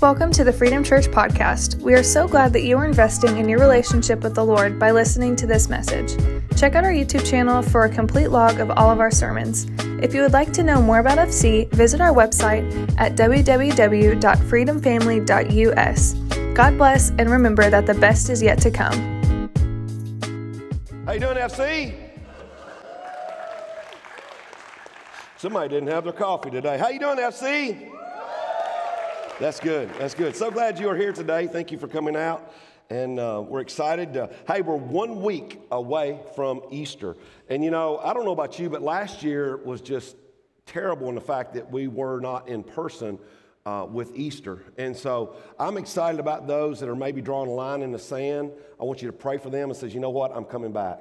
Welcome to the Freedom Church podcast. We are so glad that you are investing in your relationship with the Lord by listening to this message. Check out our YouTube channel for a complete log of all of our sermons. If you would like to know more about FC, visit our website at www.freedomfamily.us. God bless, and remember that the best is yet to come. How you doing, FC? Somebody didn't have their coffee today. How you doing, FC? That's good. That's good. So glad you are here today. Thank you for coming out. And uh, we're excited. To, hey, we're one week away from Easter. And you know, I don't know about you, but last year was just terrible in the fact that we were not in person uh, with Easter. And so I'm excited about those that are maybe drawing a line in the sand. I want you to pray for them and says, you know what, I'm coming back.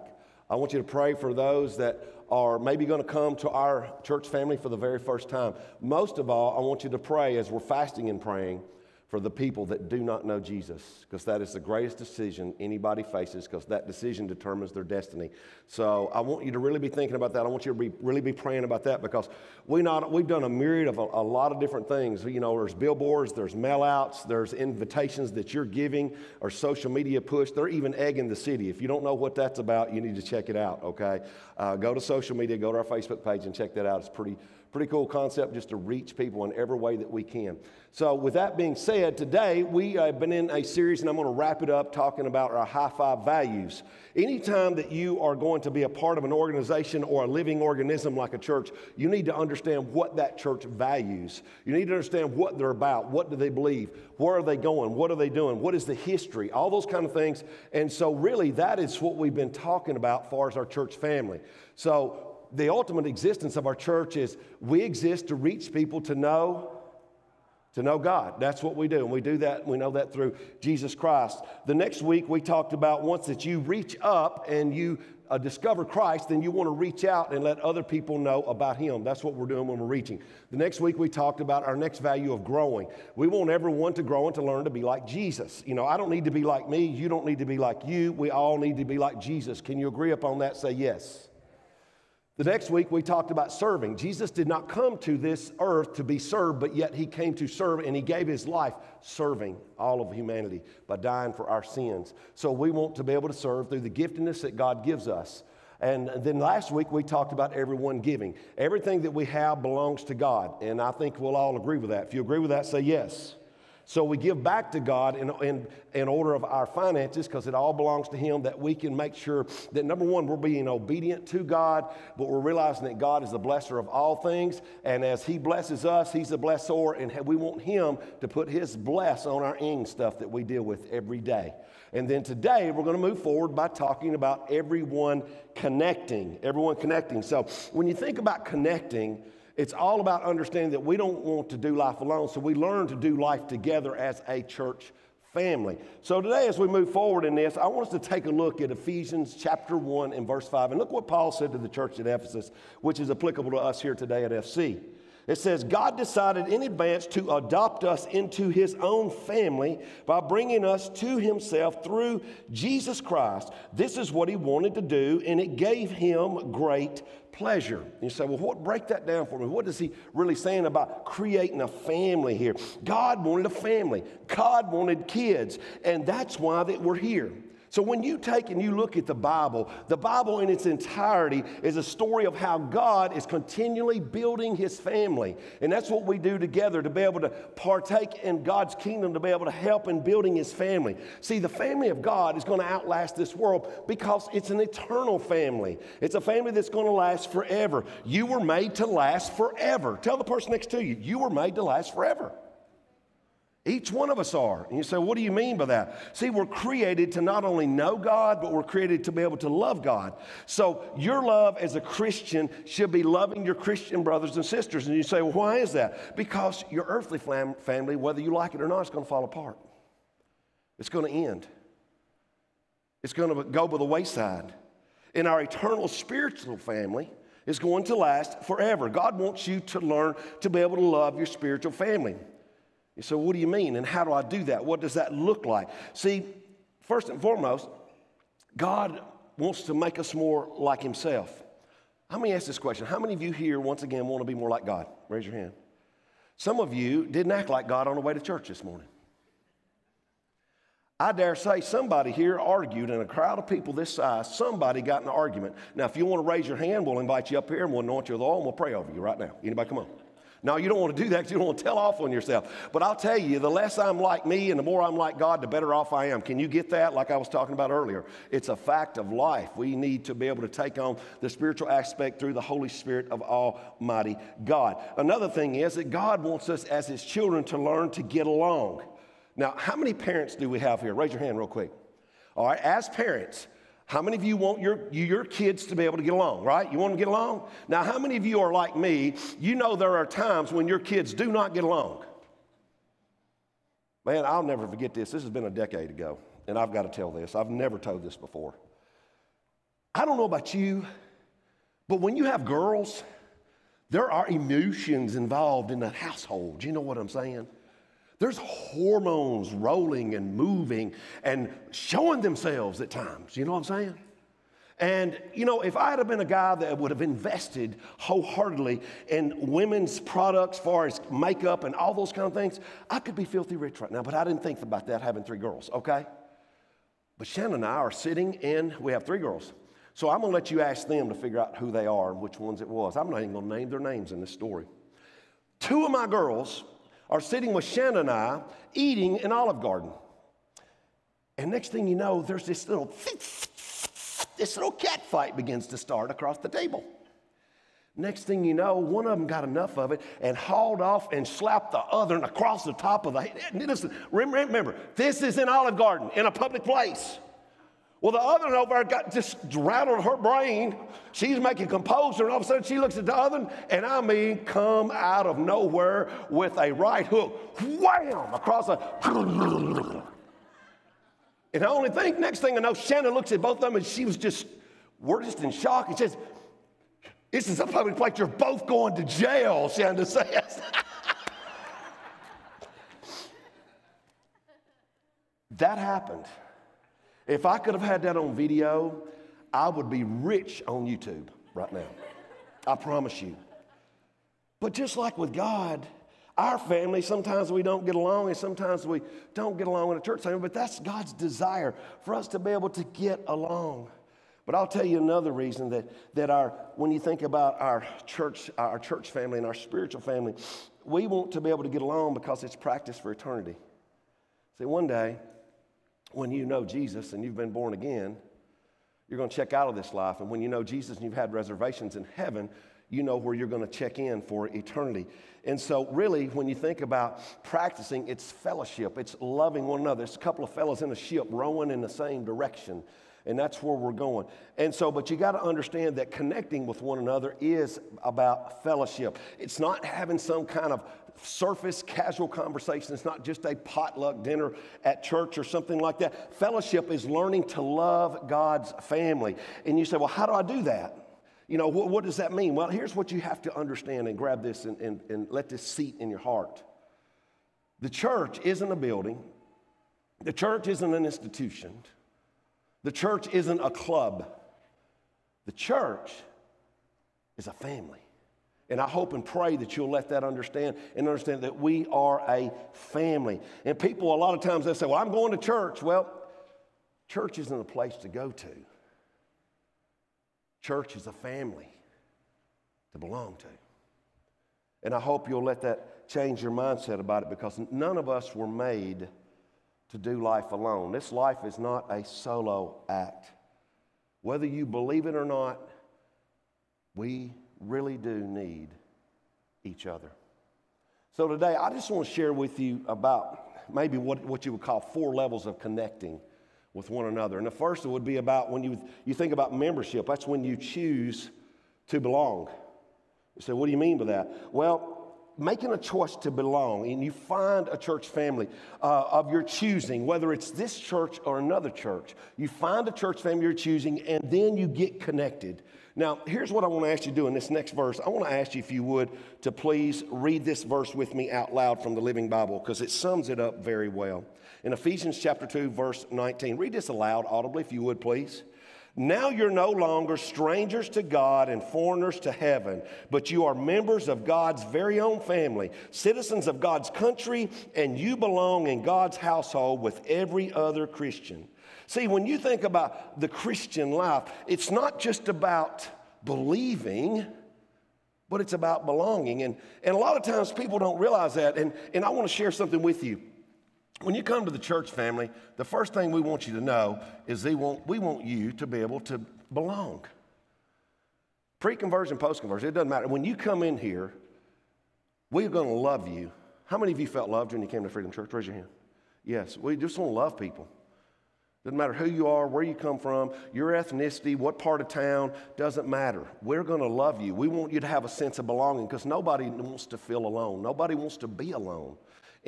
I want you to pray for those that are maybe going to come to our church family for the very first time. Most of all, I want you to pray as we're fasting and praying for the people that do not know Jesus, because that is the greatest decision anybody faces, because that decision determines their destiny. So I want you to really be thinking about that. I want you to be, really be praying about that, because we not, we've done a myriad of a, a lot of different things. You know, there's billboards, there's mail outs, there's invitations that you're giving, or social media push. They're even egging the city. If you don't know what that's about, you need to check it out, okay? Uh, go to social media, go to our Facebook page, and check that out. It's pretty Pretty cool concept just to reach people in every way that we can. So, with that being said, today we have been in a series, and I'm going to wrap it up talking about our high five values. Anytime that you are going to be a part of an organization or a living organism like a church, you need to understand what that church values. You need to understand what they're about, what do they believe, where are they going, what are they doing, what is the history, all those kind of things. And so, really, that is what we've been talking about as far as our church family. So, the ultimate existence of our church is we exist to reach people to know to know God. That's what we do. And we do that, we know that through Jesus Christ. The next week, we talked about once that you reach up and you uh, discover Christ, then you want to reach out and let other people know about Him. That's what we're doing when we're reaching. The next week, we talked about our next value of growing. We want everyone to grow and to learn to be like Jesus. You know, I don't need to be like me. You don't need to be like you. We all need to be like Jesus. Can you agree upon that? Say yes. The next week, we talked about serving. Jesus did not come to this earth to be served, but yet he came to serve and he gave his life serving all of humanity by dying for our sins. So we want to be able to serve through the giftedness that God gives us. And then last week, we talked about everyone giving. Everything that we have belongs to God. And I think we'll all agree with that. If you agree with that, say yes. So we give back to God in, in, in order of our finances because it all belongs to Him that we can make sure that number one, we're being obedient to God, but we're realizing that God is the blesser of all things. And as He blesses us, He's the blessor, and we want Him to put His bless on our ing stuff that we deal with every day. And then today, we're going to move forward by talking about everyone connecting. Everyone connecting. So when you think about connecting, it's all about understanding that we don't want to do life alone, so we learn to do life together as a church family. So today, as we move forward in this, I want us to take a look at Ephesians chapter 1 and verse 5. And look what Paul said to the church at Ephesus, which is applicable to us here today at FC. It says, God decided in advance to adopt us into his own family by bringing us to himself through Jesus Christ. This is what he wanted to do, and it gave him great pleasure. And you say, well, what, break that down for me. What is he really saying about creating a family here? God wanted a family, God wanted kids, and that's why that we're here. So when you take and you look at the Bible, the Bible in its entirety is a story of how God is continually building his family. And that's what we do together to be able to partake in God's kingdom, to be able to help in building his family. See, the family of God is going to outlast this world because it's an eternal family. It's a family that's going to last forever. You were made to last forever. Tell the person next to you, you were made to last forever. Each one of us are. And you say, what do you mean by that? See, we're created to not only know God, but we're created to be able to love God. So your love as a Christian should be loving your Christian brothers and sisters. And you say, well, why is that? Because your earthly fam- family, whether you like it or not, is going to fall apart. It's going to end. It's going to go by the wayside. And our eternal spiritual family is going to last forever. God wants you to learn to be able to love your spiritual family. So, what do you mean? And how do I do that? What does that look like? See, first and foremost, God wants to make us more like Himself. Let me ask this question How many of you here, once again, want to be more like God? Raise your hand. Some of you didn't act like God on the way to church this morning. I dare say somebody here argued in a crowd of people this size, somebody got in an argument. Now, if you want to raise your hand, we'll invite you up here and we'll anoint you with oil and we'll pray over you right now. Anybody come on? No, you don't want to do that because you don't want to tell off on yourself. But I'll tell you, the less I'm like me and the more I'm like God, the better off I am. Can you get that? Like I was talking about earlier. It's a fact of life. We need to be able to take on the spiritual aspect through the Holy Spirit of Almighty God. Another thing is that God wants us as His children to learn to get along. Now, how many parents do we have here? Raise your hand real quick. All right, as parents, how many of you want your, your kids to be able to get along, right? You want them to get along? Now, how many of you are like me? You know there are times when your kids do not get along. Man, I'll never forget this. This has been a decade ago, and I've got to tell this. I've never told this before. I don't know about you, but when you have girls, there are emotions involved in that household. You know what I'm saying? There's hormones rolling and moving and showing themselves at times. You know what I'm saying? And, you know, if I had been a guy that would have invested wholeheartedly in women's products, far as makeup and all those kind of things, I could be filthy rich right now. But I didn't think about that having three girls, okay? But Shannon and I are sitting in, we have three girls. So I'm gonna let you ask them to figure out who they are and which ones it was. I'm not even gonna name their names in this story. Two of my girls are sitting with Shannon and I eating in Olive Garden. And next thing you know, there's this little this little cat fight begins to start across the table. Next thing you know, one of them got enough of it and hauled off and slapped the other across the top of the head. Listen, remember, this is in Olive Garden, in a public place. Well, the other one over there got just rattled her brain. She's making composure, and all of a sudden she looks at the other and I mean, come out of nowhere with a right hook, wham, across a. And I only think, next thing I know, Shannon looks at both of them, and she was just, we're just in shock. And says, This is a public place, you're both going to jail, Shannon says. that happened. If I could have had that on video, I would be rich on YouTube right now. I promise you. But just like with God, our family, sometimes we don't get along and sometimes we don't get along in a church family, but that's God's desire for us to be able to get along. But I'll tell you another reason that, that our, when you think about our church, our church family and our spiritual family, we want to be able to get along because it's practice for eternity. See, one day, when you know Jesus and you've been born again, you're going to check out of this life. And when you know Jesus and you've had reservations in heaven, you know where you're going to check in for eternity. And so, really, when you think about practicing, it's fellowship, it's loving one another. It's a couple of fellows in a ship rowing in the same direction. And that's where we're going. And so, but you got to understand that connecting with one another is about fellowship. It's not having some kind of surface casual conversation. It's not just a potluck dinner at church or something like that. Fellowship is learning to love God's family. And you say, well, how do I do that? You know, what, what does that mean? Well, here's what you have to understand and grab this and, and, and let this seat in your heart. The church isn't a building, the church isn't an institution, the church isn't a club. The church is a family. And I hope and pray that you'll let that understand and understand that we are a family. And people, a lot of times, they say, Well, I'm going to church. Well, church isn't a place to go to, church is a family to belong to. And I hope you'll let that change your mindset about it because none of us were made to do life alone. This life is not a solo act. Whether you believe it or not, we really do need each other. So today, I just want to share with you about maybe what, what you would call four levels of connecting with one another. And the first would be about when you, you think about membership, that's when you choose to belong. Say, what do you mean by that? Well, making a choice to belong and you find a church family uh, of your choosing, whether it's this church or another church, you find a church family you're choosing and then you get connected. Now, here's what I want to ask you to do in this next verse. I want to ask you, if you would, to please read this verse with me out loud from the Living Bible because it sums it up very well. In Ephesians chapter 2, verse 19, read this aloud audibly, if you would, please. Now you're no longer strangers to God and foreigners to heaven, but you are members of God's very own family, citizens of God's country, and you belong in God's household with every other Christian. See, when you think about the Christian life, it's not just about believing, but it's about belonging. And, and a lot of times people don't realize that. And, and I want to share something with you. When you come to the church family, the first thing we want you to know is they want, we want you to be able to belong. Pre conversion, post conversion, it doesn't matter. When you come in here, we're going to love you. How many of you felt loved when you came to Freedom Church? Raise your hand. Yes, we just want to love people. Doesn't matter who you are, where you come from, your ethnicity, what part of town, doesn't matter. We're going to love you. We want you to have a sense of belonging because nobody wants to feel alone. Nobody wants to be alone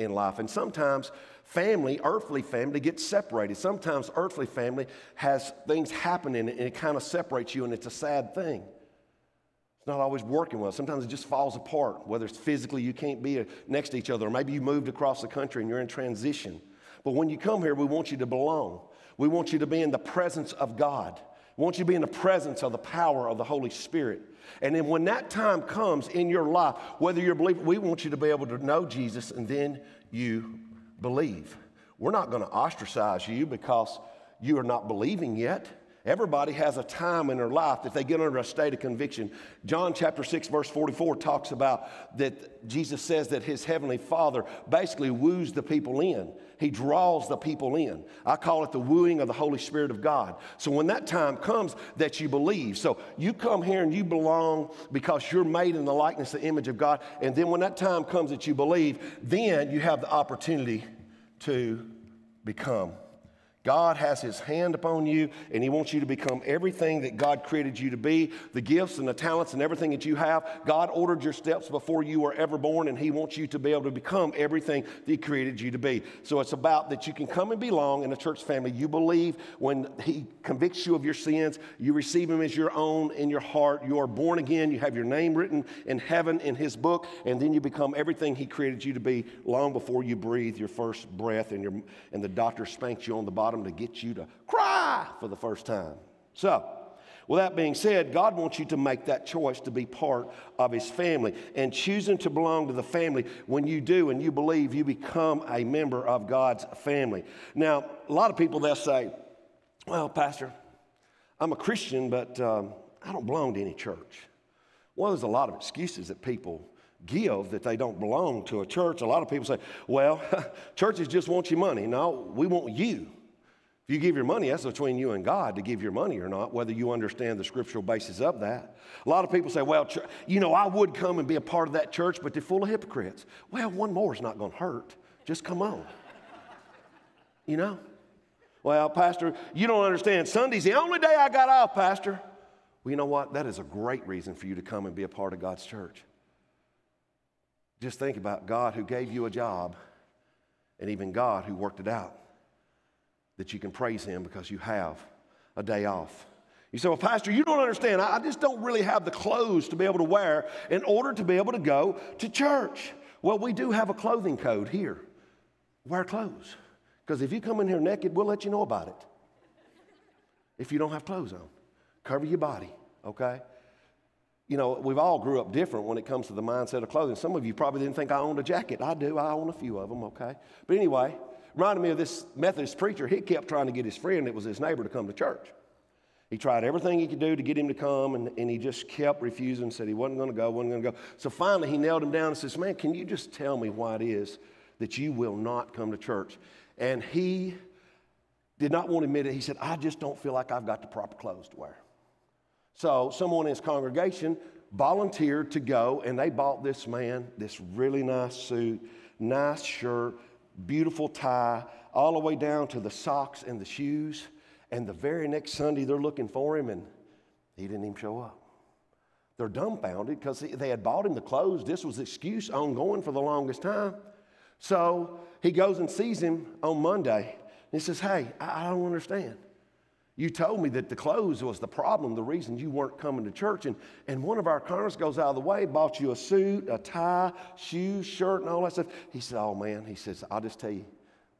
in life. And sometimes family, earthly family, gets separated. Sometimes earthly family has things happen in it and it kind of separates you, and it's a sad thing. It's not always working well. Sometimes it just falls apart, whether it's physically you can't be uh, next to each other, or maybe you moved across the country and you're in transition. But when you come here, we want you to belong. We want you to be in the presence of God. We want you to be in the presence of the power of the Holy Spirit. And then when that time comes in your life, whether you're believing, we want you to be able to know Jesus and then you believe. We're not going to ostracize you because you are not believing yet. Everybody has a time in their life that they get under a state of conviction. John chapter 6, verse 44 talks about that Jesus says that his heavenly Father basically woos the people in. He draws the people in. I call it the wooing of the Holy Spirit of God. So when that time comes, that you believe. So you come here and you belong because you're made in the likeness, the image of God. And then when that time comes that you believe, then you have the opportunity to become God has His hand upon you, and He wants you to become everything that God created you to be the gifts and the talents and everything that you have. God ordered your steps before you were ever born, and He wants you to be able to become everything that He created you to be. So it's about that you can come and belong in a church family. You believe when He convicts you of your sins, you receive Him as your own in your heart. You are born again, you have your name written in heaven in His book, and then you become everything He created you to be long before you breathe your first breath and, your, and the doctor spanks you on the bottom bottom to get you to cry for the first time. So, with that being said, God wants you to make that choice to be part of His family. And choosing to belong to the family, when you do and you believe, you become a member of God's family. Now, a lot of people, they'll say, Well, Pastor, I'm a Christian, but um, I don't belong to any church. Well, there's a lot of excuses that people give that they don't belong to a church. A lot of people say, Well, churches just want your money. No, we want you. You give your money, that's between you and God to give your money or not, whether you understand the scriptural basis of that. A lot of people say, well, you know, I would come and be a part of that church, but they're full of hypocrites. Well, one more is not going to hurt. Just come on. You know? Well, Pastor, you don't understand. Sunday's the only day I got off, Pastor. Well, you know what? That is a great reason for you to come and be a part of God's church. Just think about God who gave you a job and even God who worked it out that you can praise Him because you have a day off. You say, Well, Pastor, you don't understand. I just don't really have the clothes to be able to wear in order to be able to go to church. Well, we do have a clothing code here. Wear clothes. Because if you come in here naked, we'll let you know about it. If you don't have clothes on, cover your body, okay? You know, we've all grew up different when it comes to the mindset of clothing. Some of you probably didn't think I owned a jacket. I do. I own a few of them, okay? But anyway, Reminded me of this Methodist preacher. He kept trying to get his friend, it was his neighbor, to come to church. He tried everything he could do to get him to come, and, and he just kept refusing, said he wasn't going to go, wasn't going to go. So finally, he nailed him down and says, Man, can you just tell me why it is that you will not come to church? And he did not want to admit it. He said, I just don't feel like I've got the proper clothes to wear. So someone in his congregation volunteered to go, and they bought this man this really nice suit, nice shirt, beautiful tie, all the way down to the socks and the shoes. And the very next Sunday, they're looking for him, and he didn't even show up. They're dumbfounded because they had bought him the clothes. This was excuse ongoing for the longest time. So he goes and sees him on Monday. And he says, Hey, I don't understand. You told me that the clothes was the problem, the reason you weren't coming to church. And, and one of our cars goes out of the way, bought you a suit, a tie, shoes, shirt, and all that stuff. He said, Oh man, he says, I'll just tell you,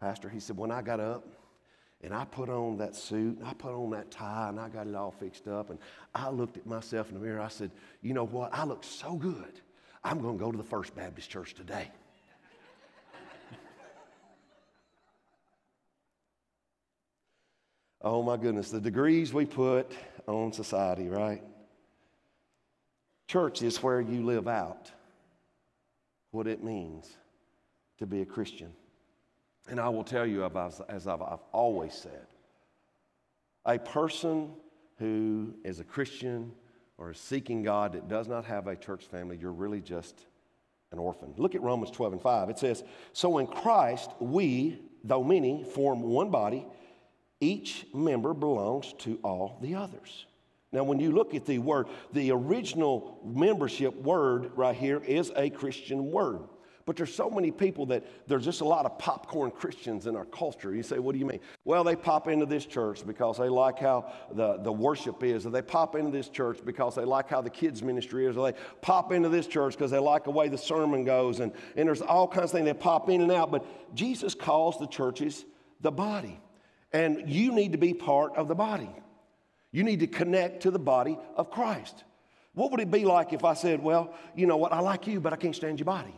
Pastor, he said, when I got up And I put on that suit, and I put on that tie, and I got it all fixed up. And I looked at myself in the mirror. I said, You know what? I look so good. I'm going to go to the First Baptist Church today. Oh my goodness, the degrees we put on society, right? Church is where you live out what it means to be a Christian. And I will tell you, as I've always said, a person who is a Christian or is seeking God that does not have a church family, you're really just an orphan. Look at Romans 12 and 5. It says, So in Christ, we, though many, form one body, each member belongs to all the others. Now, when you look at the word, the original membership word right here is a Christian word. But there's so many people that there's just a lot of popcorn Christians in our culture. You say, what do you mean? Well, they pop into this church because they like how the, the worship is, or they pop into this church because they like how the kids' ministry is, or they pop into this church because they like the way the sermon goes. And, and there's all kinds of things that pop in and out. But Jesus calls the churches the body. And you need to be part of the body. You need to connect to the body of Christ. What would it be like if I said, Well, you know what, I like you, but I can't stand your body?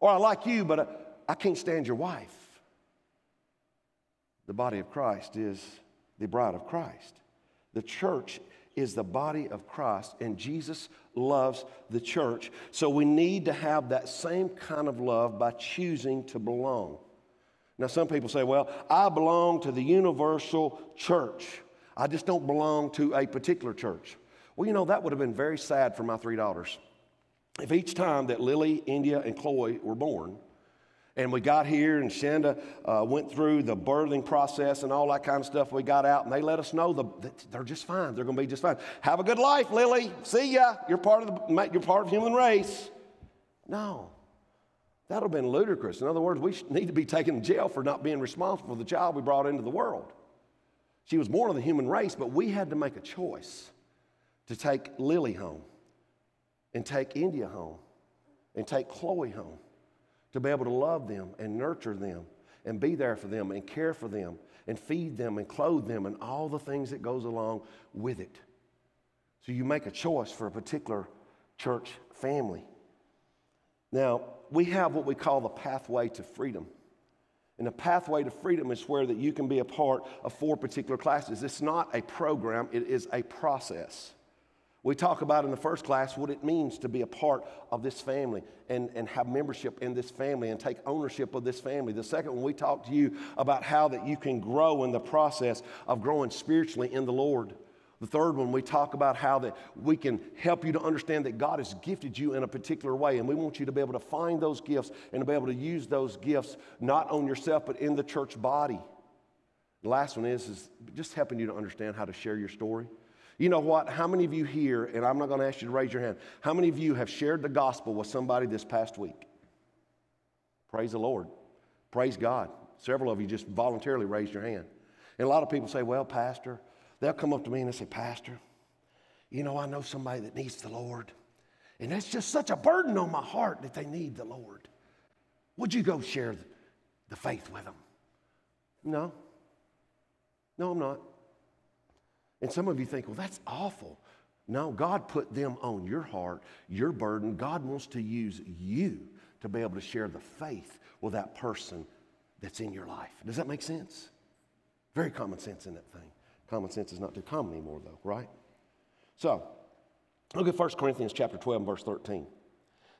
Or I like you, but I, I can't stand your wife. The body of Christ is the bride of Christ. The church is the body of Christ, and Jesus loves the church. So we need to have that same kind of love by choosing to belong. Now, some people say, well, I belong to the universal church. I just don't belong to a particular church. Well, you know, that would have been very sad for my three daughters if each time that Lily, India, and Chloe were born, and we got here and Shannon uh, went through the birthing process and all that kind of stuff, we got out and they let us know the, they're just fine. They're going to be just fine. Have a good life, Lily. See ya. You're part of the you're part of human race. No. That would have been ludicrous. In other words, we need to be taken to jail for not being responsible for the child we brought into the world. She was born of the human race, but we had to make a choice to take Lily home and take India home and take Chloe home to be able to love them and nurture them and be there for them and care for them and feed them and clothe them and all the things that goes along with it. So you make a choice for a particular church family. Now, we have what we call the pathway to freedom. And the pathway to freedom is where that you can be a part of four particular classes. It's not a program, it is a process. We talk about in the first class what it means to be a part of this family and, and have membership in this family and take ownership of this family. The second one, we talk to you about how that you can grow in the process of growing spiritually in the Lord. The third one, we talk about how that we can help you to understand that God has gifted you in a particular way, and we want you to be able to find those gifts and to be able to use those gifts not on yourself, but in the church body. The last one is, is just helping you to understand how to share your story. You know what? How many of you here, and I'm not going to ask you to raise your hand, how many of you have shared the gospel with somebody this past week? Praise the Lord. Praise God. Several of you just voluntarily raised your hand. And a lot of people say, well, Pastor, they'll come up to me and they say, Pastor, you know, I know somebody that needs the Lord. And that's just such a burden on my heart that they need the Lord. Would you go share the faith with them? No. No, I'm not. And some of you think, well, that's awful. No, God put them on your heart, your burden. God wants to use you to be able to share the faith with that person that's in your life. Does that make sense? Very common sense in that thing. Common sense is not too common anymore, though, right? So, look at 1 Corinthians chapter 12, verse 13. It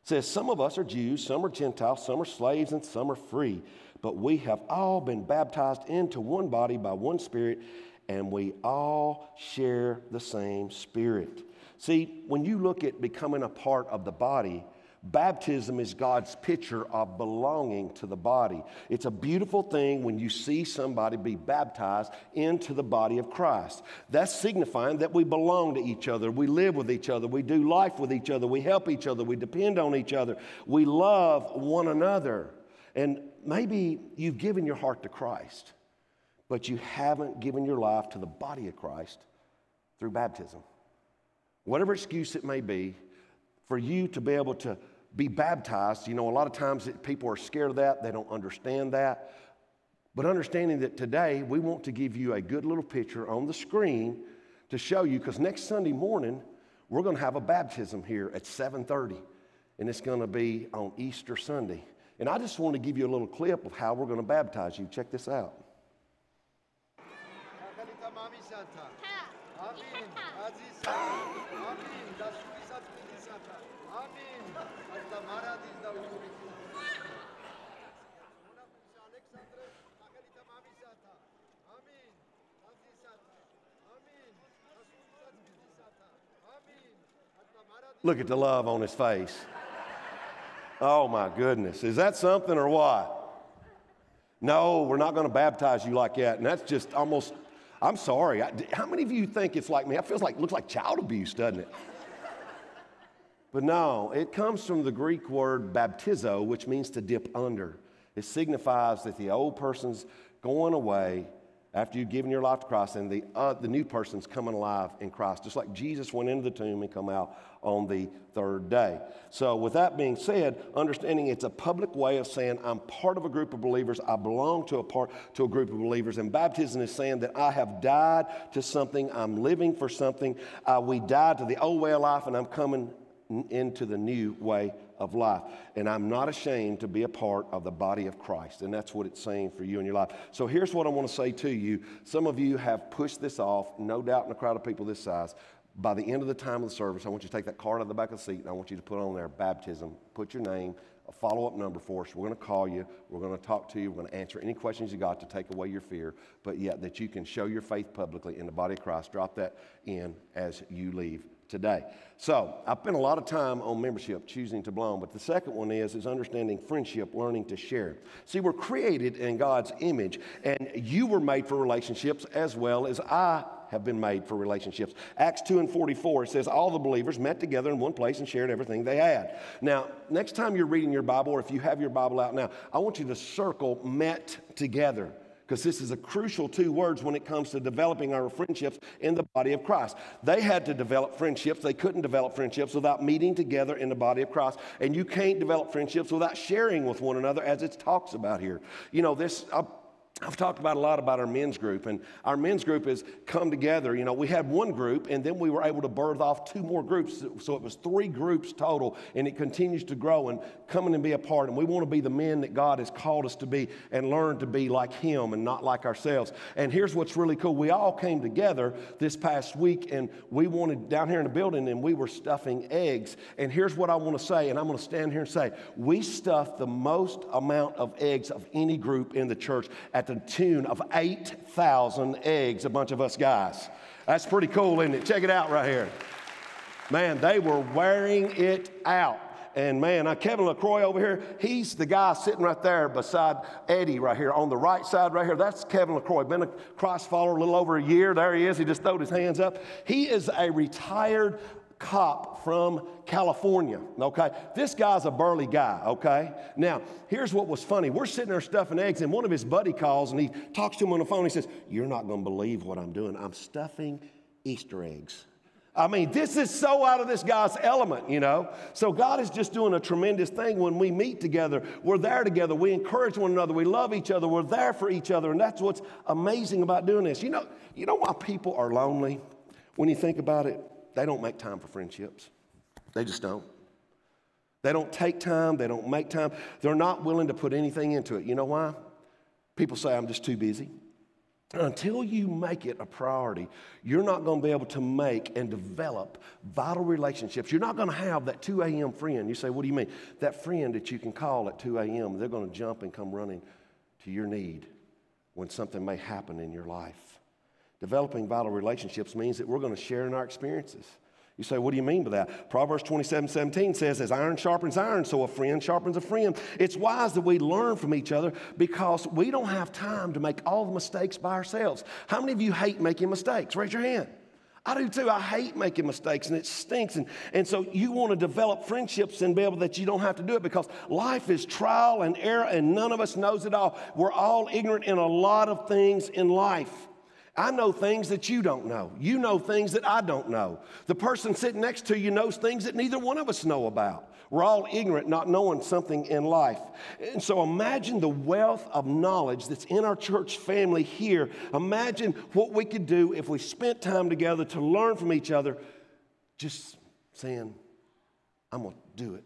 says, Some of us are Jews, some are Gentiles, some are slaves, and some are free. But we have all been baptized into one body by one Spirit and we all share the same spirit. See, when you look at becoming a part of the body, baptism is God's picture of belonging to the body. It's a beautiful thing when you see somebody be baptized into the body of Christ. That's signifying that we belong to each other, we live with each other, we do life with each other, we help each other, we depend on each other, we love one another. And maybe you've given your heart to Christ but you haven't given your life to the body of Christ through baptism. Whatever excuse it may be, for you to be able to be baptized, you know, a lot of times people are scared of that, they don't understand that. But understanding that today we want to give you a good little picture on the screen to show you, because next Sunday morning we're going to have a baptism here at 7:30, and it's going to be on Easter Sunday. And I just want to give you a little clip of how we're going to baptize you. Check this out. Look at the love on his face. Oh my goodness. Is that something or what? No, we're not going to baptize you like that. And that's just almost, I'm sorry. I, how many of you think it's like me? It feels like, looks like child abuse, doesn't it? but no, it comes from the Greek word baptizo, which means to dip under. It signifies that the old person's going away after you've given your life to Christ, and the, uh, the new person's coming alive in Christ, just like Jesus went into the tomb and come out on the third day. So, with that being said, understanding it's a public way of saying I'm part of a group of believers, I belong to a part to a group of believers, and baptism is saying that I have died to something, I'm living for something. Uh, we died to the old way of life, and I'm coming into the new way of life. And I'm not ashamed to be a part of the body of Christ. And that's what it's saying for you in your life. So here's what I want to say to you. Some of you have pushed this off, no doubt in a crowd of people this size. By the end of the time of the service, I want you to take that card out of the back of the seat and I want you to put on there baptism. Put your name, a follow up number for us. We're going to call you. We're going to talk to you. We're going to answer any questions you got to take away your fear, but yet that you can show your faith publicly in the body of Christ. Drop that in as you leave today. So I spent a lot of time on membership, choosing to belong, but the second one is is understanding friendship, learning to share. See, we're created in God's image, and you were made for relationships as well as I have been made for relationships. Acts 2 and 44, says, All the believers met together in one place and shared everything they had. Now, next time you're reading your Bible, or if you have your Bible out now, I want you to circle met together because this is a crucial two words when it comes to developing our friendships in the body of Christ. They had to develop friendships. They couldn't develop friendships without meeting together in the body of Christ. And you can't develop friendships without sharing with one another, as it talks about here. You know, this, I've talked about a lot about our men's group, and our men's group has come together. You know, we had one group, and then we were able to birth off two more groups. So it was three groups total, and it continues to grow and coming and be a part. And we want to be the men that God has called us to be and learn to be like Him and not like ourselves. And here's what's really cool we all came together this past week, and we wanted down here in the building, and we were stuffing eggs. And here's what I want to say, and I'm going to stand here and say we stuffed the most amount of eggs of any group in the church at the tune of 8,000 eggs, a bunch of us guys. That's pretty cool, isn't it? Check it out right here. Man, they were wearing it out. And man, uh, Kevin LaCroix over here, he's the guy sitting right there beside Eddie right here on the right side right here. That's Kevin LaCroix. Been a Christ follower a little over a year. There he is. He just throwed his hands up. He is a retired cop from California, okay? This guy's a burly guy, okay? Now, here's what was funny. We're sitting there stuffing eggs, and one of his buddy calls and he talks to him on the phone. He says, You're not gonna believe what I'm doing. I'm stuffing Easter eggs. I mean, this is so out of this guy's element, you know? So, God is just doing a tremendous thing when we meet together. We're there together. We encourage one another. We love each other. We're there for each other. And that's what's amazing about doing this. You know, you know why people are lonely when you think about it? They don't make time for friendships. They just don't. They don't take time, they don't make time. They're not willing to put anything into it. You know why? People say, I'm just too busy. Until you make it a priority, you're not going to be able to make and develop vital relationships. You're not going to have that 2 a.m. friend. You say, What do you mean? That friend that you can call at 2 a.m., they're going to jump and come running to your need when something may happen in your life. Developing vital relationships means that we're going to share in our experiences. You say, what do you mean by that? Proverbs 27 17 says, As iron sharpens iron, so a friend sharpens a friend. It's wise that we learn from each other because we don't have time to make all the mistakes by ourselves. How many of you hate making mistakes? Raise your hand. I do too. I hate making mistakes and it stinks. And, and so you want to develop friendships and be able that you don't have to do it because life is trial and error and none of us knows it all. We're all ignorant in a lot of things in life. I know things that you don't know. You know things that I don't know. The person sitting next to you knows things that neither one of us know about. We're all ignorant, not knowing something in life. And so imagine the wealth of knowledge that's in our church family here. Imagine what we could do if we spent time together to learn from each other, just saying, I'm going to do it.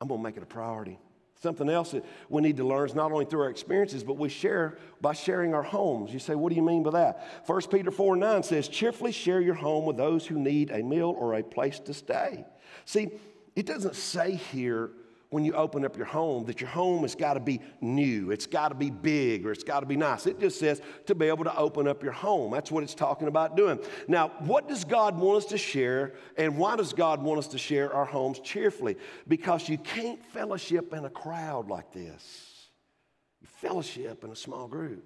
I'm going to make it a priority. Something else that we need to learn is not only through our experiences, but we share by sharing our homes. You say, what do you mean by that? 1 Peter 4 9 says, cheerfully share your home with those who need a meal or a place to stay. See, it doesn't say here when you open up your home that your home has got to be new, it's got to be big, or it's got to be nice. It just says to be able to open up your home. That's what it's talking about doing. Now, what does God want us to share, and why does God want us to share our homes cheerfully? Because you can't fellowship in a crowd like this, you fellowship in a small group.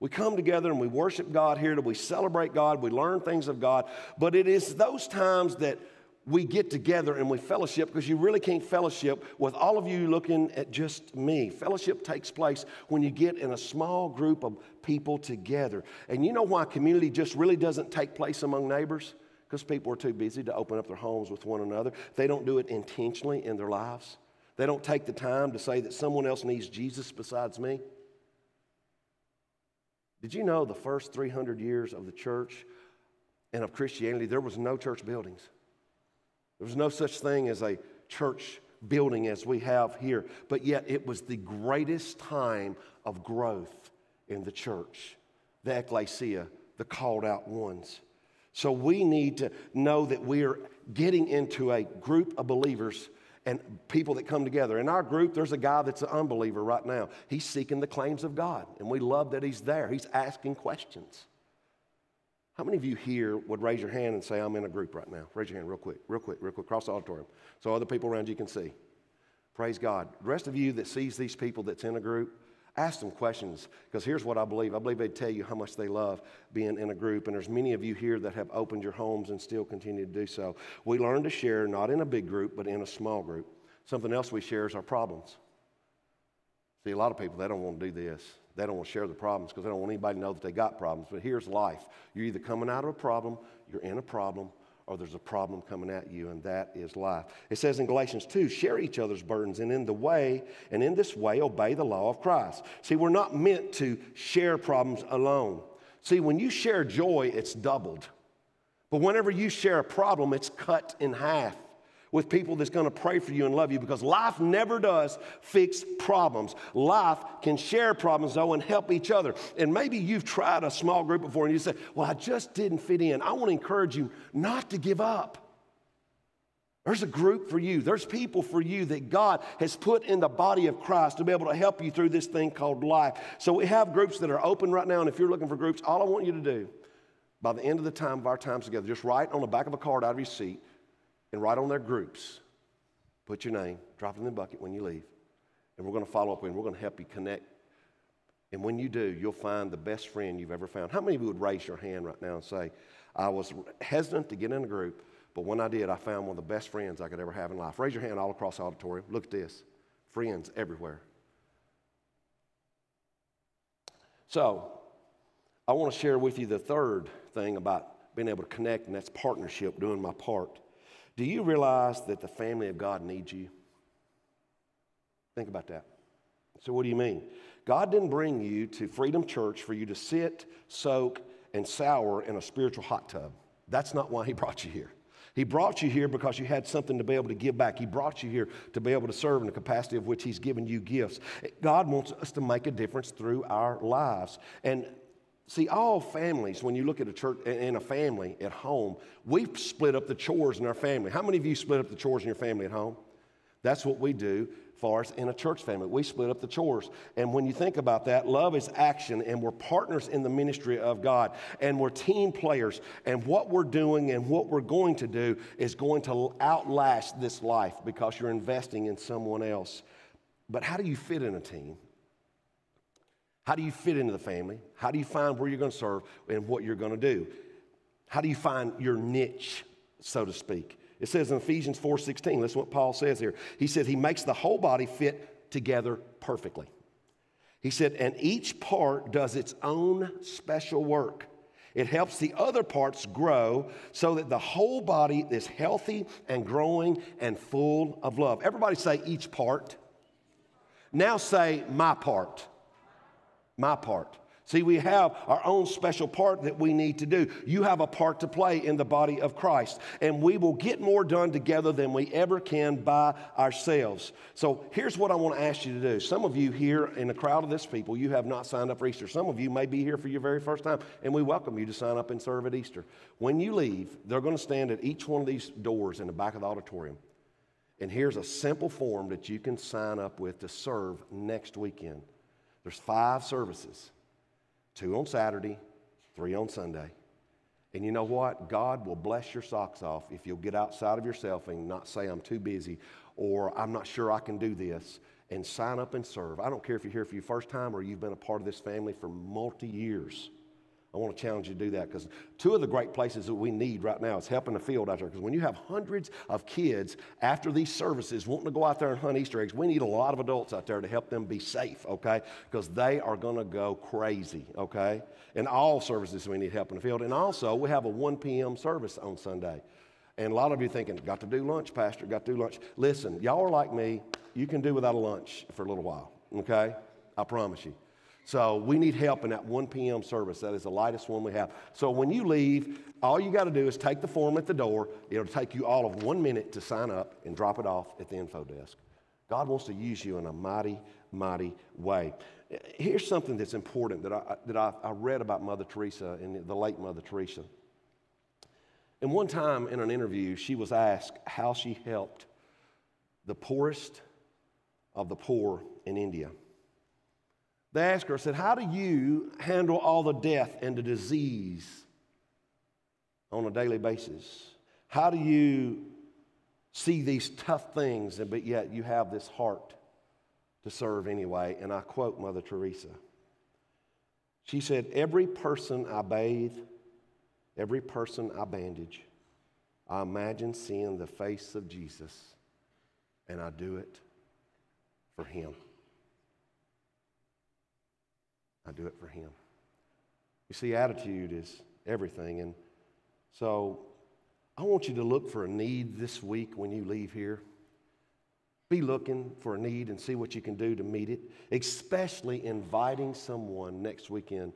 We come together and we worship God here, we celebrate God, we learn things of God, but it is those times that we get together and we fellowship because you really can't fellowship with all of you looking at just me. Fellowship takes place when you get in a small group of people together. And you know why community just really doesn't take place among neighbors? Because people are too busy to open up their homes with one another. They don't do it intentionally in their lives. They don't take the time to say that someone else needs Jesus besides me. Did you know the first 300 years of the church and of Christianity, there was no church buildings? There was no such thing as a church building as we have here, but yet it was the greatest time of growth in the church, the ecclesia, the called out ones. So we need to know that we are getting into a group of believers and people that come together. In our group, there's a guy that's an unbeliever right now. He's seeking the claims of God, and we love that he's there. He's asking questions. How many of you here would raise your hand and say, I'm in a group right now? Raise your hand real quick, real quick, real quick, across the auditorium so other people around you can see. Praise God. The rest of you that sees these people that's in a group, ask them questions because here's what I believe. I believe they'd tell you how much they love being in a group. And there's many of you here that have opened your homes and still continue to do so. We learn to share not in a big group, but in a small group. Something else we share is our problems. See, a lot of people, they don't want to do this. They don't want to share the problems because they don't want anybody to know that they got problems. But here's life you're either coming out of a problem, you're in a problem, or there's a problem coming at you, and that is life. It says in Galatians 2 share each other's burdens, and in the way, and in this way, obey the law of Christ. See, we're not meant to share problems alone. See, when you share joy, it's doubled. But whenever you share a problem, it's cut in half with people that's to pray for you and love you because life never does fix problems. Life can share problems, though, and help each other. And maybe you've tried a small group before and you say, Well, I just didn't fit in. I want to encourage you not to give up. There's a group for you. There's people for you that God has put in the body of Christ to be able to help you through this thing called life. So we have groups that are open right now. And if you're looking for groups, all I want you to do by the end of the time of our time together, just write on the back of a card out of your seat and write on their groups. Put your name, drop it in the bucket when you leave. And we're going to follow up and we're going to help you connect. And when you do, you'll find the best friend you've ever found. How many of you would raise your hand right now and say, I was hesitant to get in a group, but when I did, I found one of the best friends I could ever have in life? Raise your hand all across the auditorium. Look at this friends everywhere. So, I want to share with you the third thing about being able to connect, and that's partnership, doing my part. Do you realize that the family of God needs you? Think about that. So, what do you mean? God didn't bring you to Freedom Church for you to sit, soak, and sour in a spiritual hot tub. That's not why He brought you here. He brought you here because you had something to be able to give back. He brought you here to be able to serve in the capacity of which He's given you gifts. God wants us to make a difference through our lives. And See, all families, when you look at a church in a family at home, we split up the chores in our family. How many of you split up the chores in your family at home? That's what we do for us in a church family. We split up the chores. And when you think about that, love is action, and we're partners in the ministry of God, and we're team players. And what we're doing and what we're going to do is going to outlast this life because you're investing in someone else. But how do you fit in a team? How do you fit into the family? How do you find where you're going to serve and what you're going to do? How do you find your niche, so to speak? It says in Ephesians 4:16, listen what Paul says here. He says he makes the whole body fit together perfectly. He said, and each part does its own special work. It helps the other parts grow so that the whole body is healthy and growing and full of love. Everybody say each part. Now say my part. My part. See, we have our own special part that we need to do. You have a part to play in the body of Christ, and we will get more done together than we ever can by ourselves. So, here's what I want to ask you to do. Some of you here in the crowd of this people, you have not signed up for Easter. Some of you may be here for your very first time, and we welcome you to sign up and serve at Easter. When you leave, they're going to stand at each one of these doors in the back of the auditorium. And here's a simple form that you can sign up with to serve next weekend. There's five services two on Saturday, three on Sunday. And you know what? God will bless your socks off if you'll get outside of yourself and not say, I'm too busy or I'm not sure I can do this and sign up and serve. I don't care if you're here for your first time or you've been a part of this family for multi years. I want to challenge you to do that because two of the great places that we need right now is helping the field out there. Because when you have hundreds of kids after these services wanting to go out there and hunt Easter eggs, we need a lot of adults out there to help them be safe, okay? Because they are going to go crazy, okay? In all services, we need help in the field. And also, we have a 1 p.m. service on Sunday. And a lot of you thinking, got to do lunch, Pastor, got to do lunch. Listen, y'all are like me. You can do without a lunch for a little while, okay? I promise you. So we need help in that 1 p.m. service. That is the lightest one we have. So when you leave, all you got to do is take the form at the door. It'll take you all of one minute to sign up and drop it off at the info desk. God wants to use you in a mighty, mighty way. Here's something that's important that I, that I, I read about Mother Teresa and the late Mother Teresa. And one time in an interview, she was asked how she helped the poorest of the poor in India. They asked her, said, How do you handle all the death and the disease on a daily basis? How do you see these tough things, but yet you have this heart to serve anyway? And I quote Mother Teresa. She said, Every person I bathe, every person I bandage, I imagine seeing the face of Jesus, and I do it for him. I do it for Him. You see, attitude is everything. And so I want you to look for a need this week when you leave here. Be looking for a need and see what you can do to meet it, especially inviting someone next weekend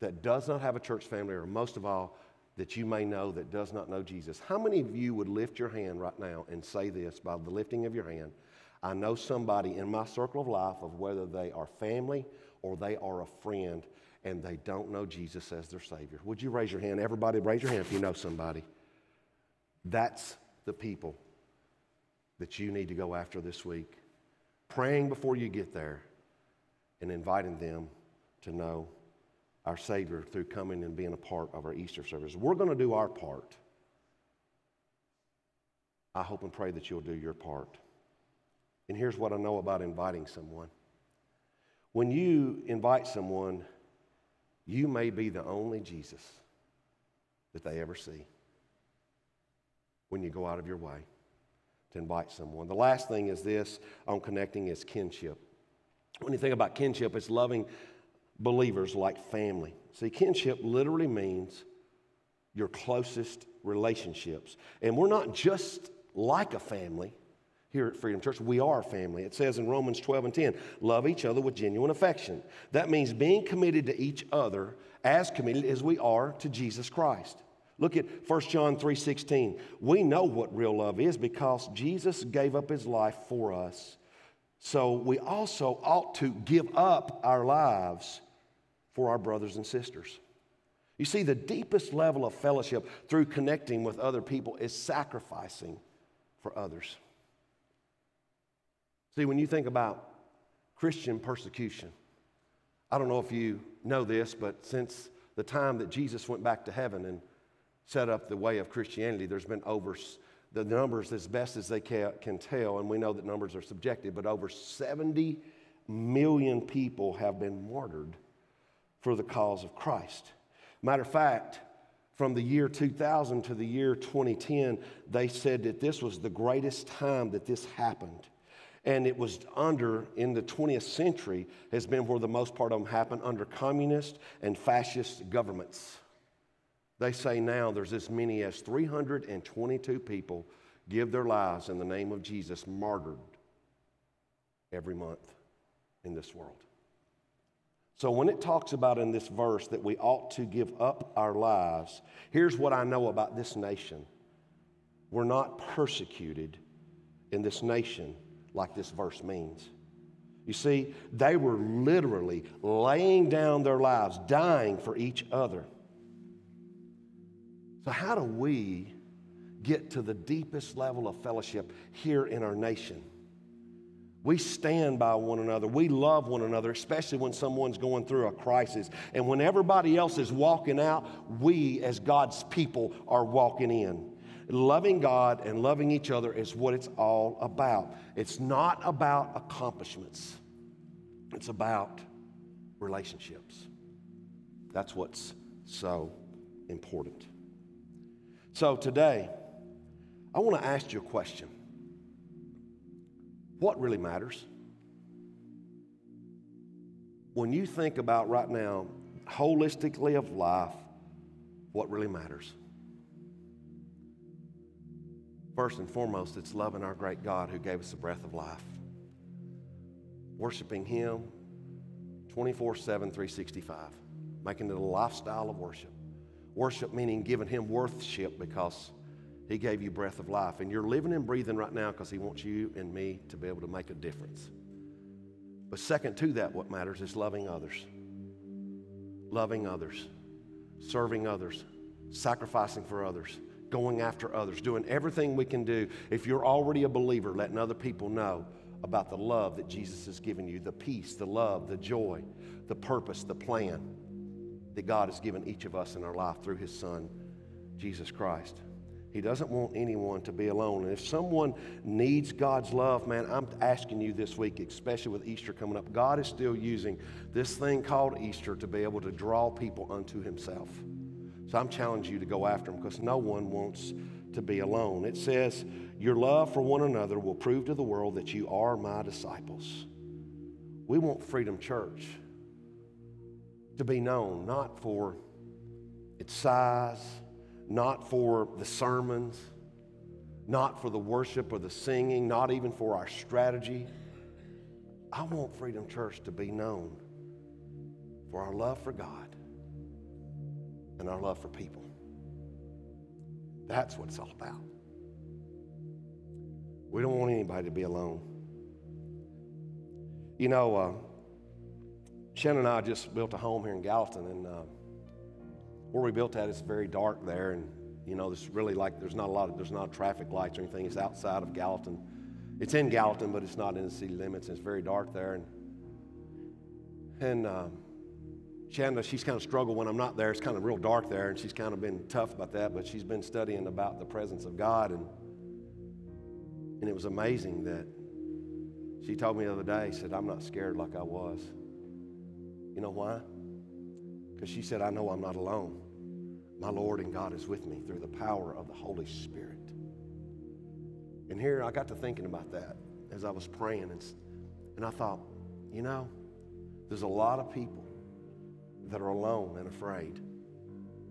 that does not have a church family, or most of all, that you may know that does not know Jesus. How many of you would lift your hand right now and say this by the lifting of your hand? I know somebody in my circle of life of whether they are family or they are a friend and they don't know Jesus as their Savior. Would you raise your hand? Everybody, raise your hand if you know somebody. That's the people that you need to go after this week. Praying before you get there and inviting them to know our Savior through coming and being a part of our Easter service. We're going to do our part. I hope and pray that you'll do your part. And here's what I know about inviting someone when you invite someone, you may be the only Jesus that they ever see when you go out of your way to invite someone. The last thing is this on connecting is kinship. When you think about kinship, it's loving believers like family. See, kinship literally means your closest relationships. And we're not just like a family, here at Freedom Church. We are family. It says in Romans 12 and 10, love each other with genuine affection. That means being committed to each other as committed as we are to Jesus Christ. Look at 1 John 3:16. We know what real love is because Jesus gave up his life for us. So we also ought to give up our lives for our brothers and sisters. You see, the deepest level of fellowship through connecting with other people is sacrificing for others. See, when you think about Christian persecution, I don't know if you know this, but since the time that Jesus went back to heaven and set up the way of Christianity, there's been over the numbers as best as they can tell, and we know that numbers are subjective, but over 70 million people have been martyred for the cause of Christ. Matter of fact, from the year 2000 to the year 2010, they said that this was the greatest time that this happened and it was under in the 20th century has been where the most part of them happened under communist and fascist governments They say now there's as many as 322 people give their lives in the name of Jesus, martyred every month in this world. So, when it talks about in this verse that we ought to give up our lives, here's what I know about this nation we're not persecuted in this nation like this verse means. You see, they were literally laying down their lives, dying for each other. So, how do we get to the deepest level of fellowship here in our nation? We stand by one another. We love one another, especially when someone's going through a crisis. And when everybody else is walking out, we as God's people are walking in. Loving God and loving each other is what it's all about. It's not about accomplishments, it's about relationships. That's what's so important. So today, I want to ask you a question. What really matters? When you think about right now, holistically of life, what really matters? First and foremost, it's loving our great God who gave us the breath of life. Worshiping Him 24 7, 365. Making it a lifestyle of worship. Worship meaning giving Him worship because he gave you breath of life. And you're living and breathing right now because He wants you and me to be able to make a difference. But second to that, what matters is loving others. Loving others, serving others, sacrificing for others, going after others, doing everything we can do. If you're already a believer, letting other people know about the love that Jesus has given you, the peace, the love, the joy, the purpose, the plan that God has given each of us in our life through His Son, Jesus Christ. He doesn't want anyone to be alone. And if someone needs God's love, man, I'm asking you this week, especially with Easter coming up, God is still using this thing called Easter to be able to draw people unto Himself. So I'm challenging you to go after them because no one wants to be alone. It says, Your love for one another will prove to the world that you are my disciples. We want Freedom Church to be known not for its size not for the sermons, not for the worship or the singing, not even for our strategy. I want Freedom Church to be known for our love for God and our love for people. That's what it's all about. We don't want anybody to be alone. You know, uh, Shannon and I just built a home here in Gallatin, and uh, where we built at, it's very dark there, and you know, there's really like there's not a lot of there's not traffic lights or anything. It's outside of Gallatin. It's in Gallatin, but it's not in the city limits. And it's very dark there, and and um, Shannon, she's kind of struggled when I'm not there. It's kind of real dark there, and she's kind of been tough about that. But she's been studying about the presence of God, and and it was amazing that she told me the other day. Said, "I'm not scared like I was." You know why? Because she said, I know I'm not alone. My Lord and God is with me through the power of the Holy Spirit. And here I got to thinking about that as I was praying, and, and I thought, you know, there's a lot of people that are alone and afraid,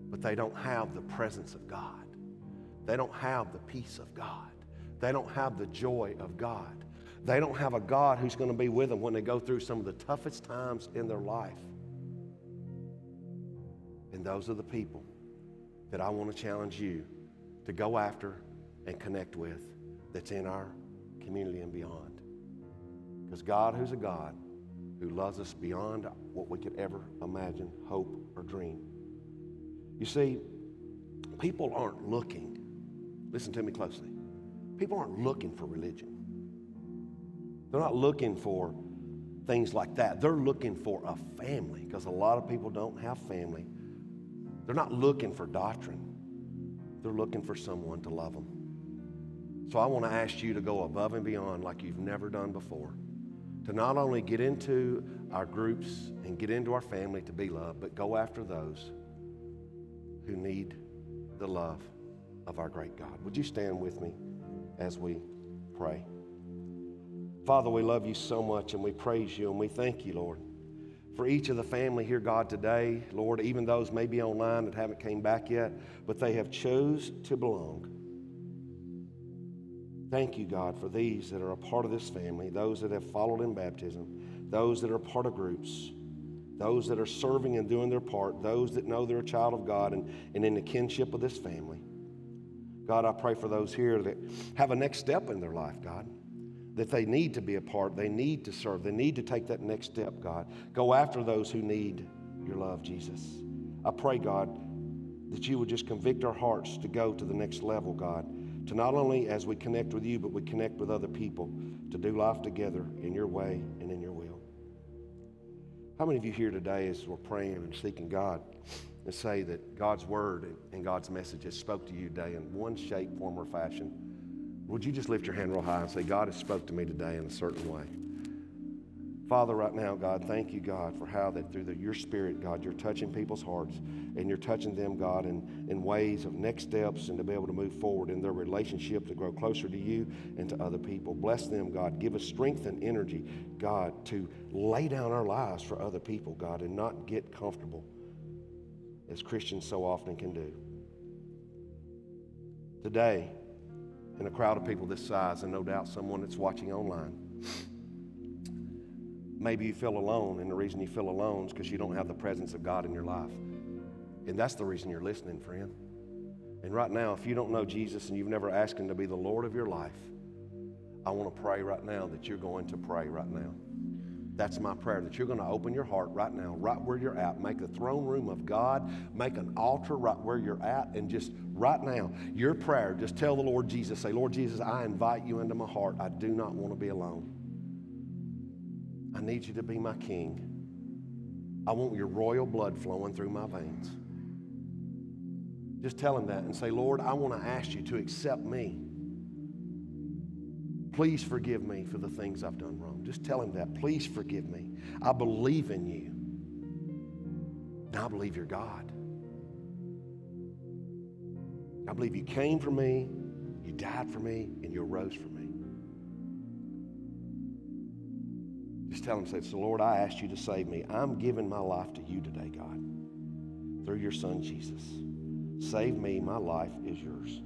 but they don't have the presence of God. They don't have the peace of God. They don't have the joy of God. They don't have a God who's going to be with them when they go through some of the toughest times in their life. And those are the people that I want to challenge you to go after and connect with that's in our community and beyond. Because God, who's a God who loves us beyond what we could ever imagine, hope, or dream. You see, people aren't looking, listen to me closely, people aren't looking for religion. They're not looking for things like that. They're looking for a family because a lot of people don't have family they're not looking for doctrine, they're looking for someone to love them. So I want to ask you to go above and beyond like you've never done before. To not only get into our groups and get into our family to be loved, but go after those who need the love of our great God. Would you stand with me as we pray? Father, we love you so much and we praise you and we thank you, Lord for each of the family here, God, today, Lord, even those maybe online that haven't came back yet, but they have chose to belong. Thank you, God, for these that are a part of this family, those that have followed in baptism, those that are part of groups, those that are serving and doing their part, those that know they're a child of God and, and in the kinship of this family. God, I pray for those here that have a next step in their life, God, that they need to be a part, they need to serve, they need to take that next step, God. Go after those who need your love, Jesus. I pray, God, that you would just convict our hearts to go to the next level, God to not only as we connect with you, but we connect with other people to do life together in your way and in your will. How many of you here today, as we're praying and seeking God, and say that God's word and God's message has spoke to you today in one shape, form, or fashion? Would you just lift your hand real high and say, God has spoke to me today in a certain way? Father, right now, God, thank you, God, for how that through the, your spirit, God, you're touching people's hearts and you're touching them, God, in, in ways of next steps and to be able to move forward in their relationship to grow closer to you and to other people. Bless them, God. Give us strength and energy, God, to lay down our lives for other people, God, and not get comfortable as Christians so often can do. Today, in a crowd of people this size, and no doubt someone that's watching online, Maybe you feel alone, and the reason you feel alone is because you don't have the presence of God in your life. And that's the reason you're listening, friend. And right now, if you don't know Jesus and you've never asked Him to be the Lord of your life, I want to pray right now that you're going to pray right now. That's my prayer that you're going to open your heart right now, right where you're at. Make the throne room of God, make an altar right where you're at, and just right now, your prayer, just tell the Lord Jesus, say, Lord Jesus, I invite you into my heart. I do not want to be alone. I need you to be my king. I want your royal blood flowing through my veins. Just tell him that and say, Lord, I want to ask you to accept me. Please forgive me for the things I've done wrong. Just tell him that. Please forgive me. I believe in you. And I believe you're God. I believe you came for me, you died for me, and you arose for me. Tell him, say, so Lord, I asked you to save me. I'm giving my life to you today, God, through your son Jesus. Save me. My life is yours.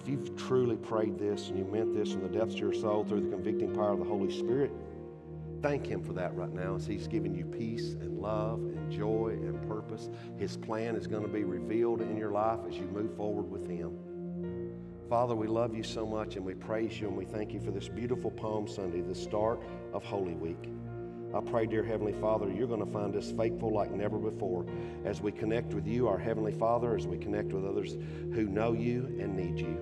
If you've truly prayed this and you meant this from the depths of your soul through the convicting power of the Holy Spirit, Thank Him for that right now as He's giving you peace and love joy and purpose. His plan is going to be revealed in your life as you move forward with Him. Father, we love you so much and we praise you and we thank you for this beautiful Palm Sunday, the start of Holy Week. I pray, dear Heavenly Father, you're going to find us faithful like never before as we connect with you, our Heavenly Father, as we connect with others who know you and need you.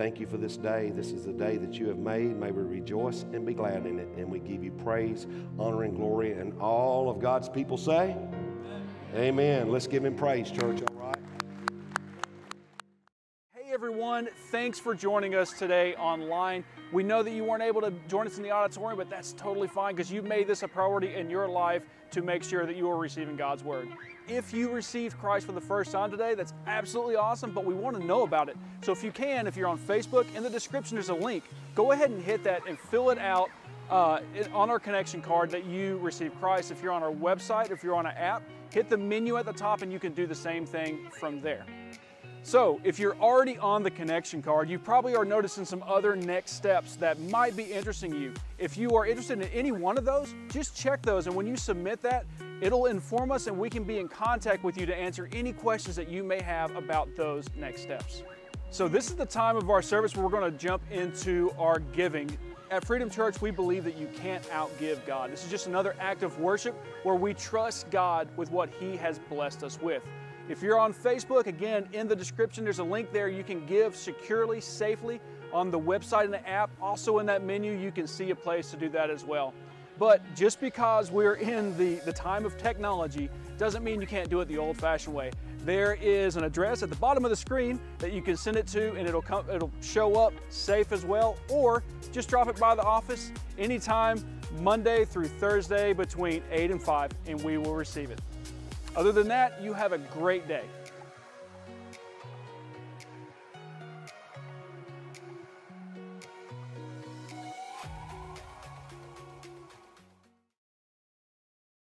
Thank you for this day. This is the day that you have made. May we rejoice and be glad in it. And we give you praise, honor, and glory. And all of God's people say, Amen. Amen. Let's give him praise, church. Thanks for joining us today online. We know that you weren't able to join us in the auditorium, but that's totally fine because you've made this a priority in your life to make sure that you are receiving God's Word. If you received Christ for the first time today, that's absolutely awesome, but we want to know about it. So if you can, if you're on Facebook, in the description there's a link. Go ahead and hit that and fill it out uh, on our connection card that you received Christ. If you're on our website, if you're on an app, hit the menu at the top and you can do the same thing from there. So, if you're already on the connection card, you probably are noticing some other next steps that might be interesting you. If you are interested in any one of those, just check those, and when you submit that, it'll inform us and we can be in contact with you to answer any questions that you may have about those next steps. So, this is the time of our service where we're going to jump into our giving. At Freedom Church, we believe that you can't outgive God. This is just another act of worship where we trust God with what He has blessed us with. If you're on Facebook, again, in the description, there's a link there. You can give securely, safely on the website and the app. Also, in that menu, you can see a place to do that as well. But just because we're in the, the time of technology doesn't mean you can't do it the old fashioned way. There is an address at the bottom of the screen that you can send it to and it'll come it'll show up safe as well or just drop it by the office anytime Monday through Thursday between 8 and 5 and we will receive it. Other than that, you have a great day.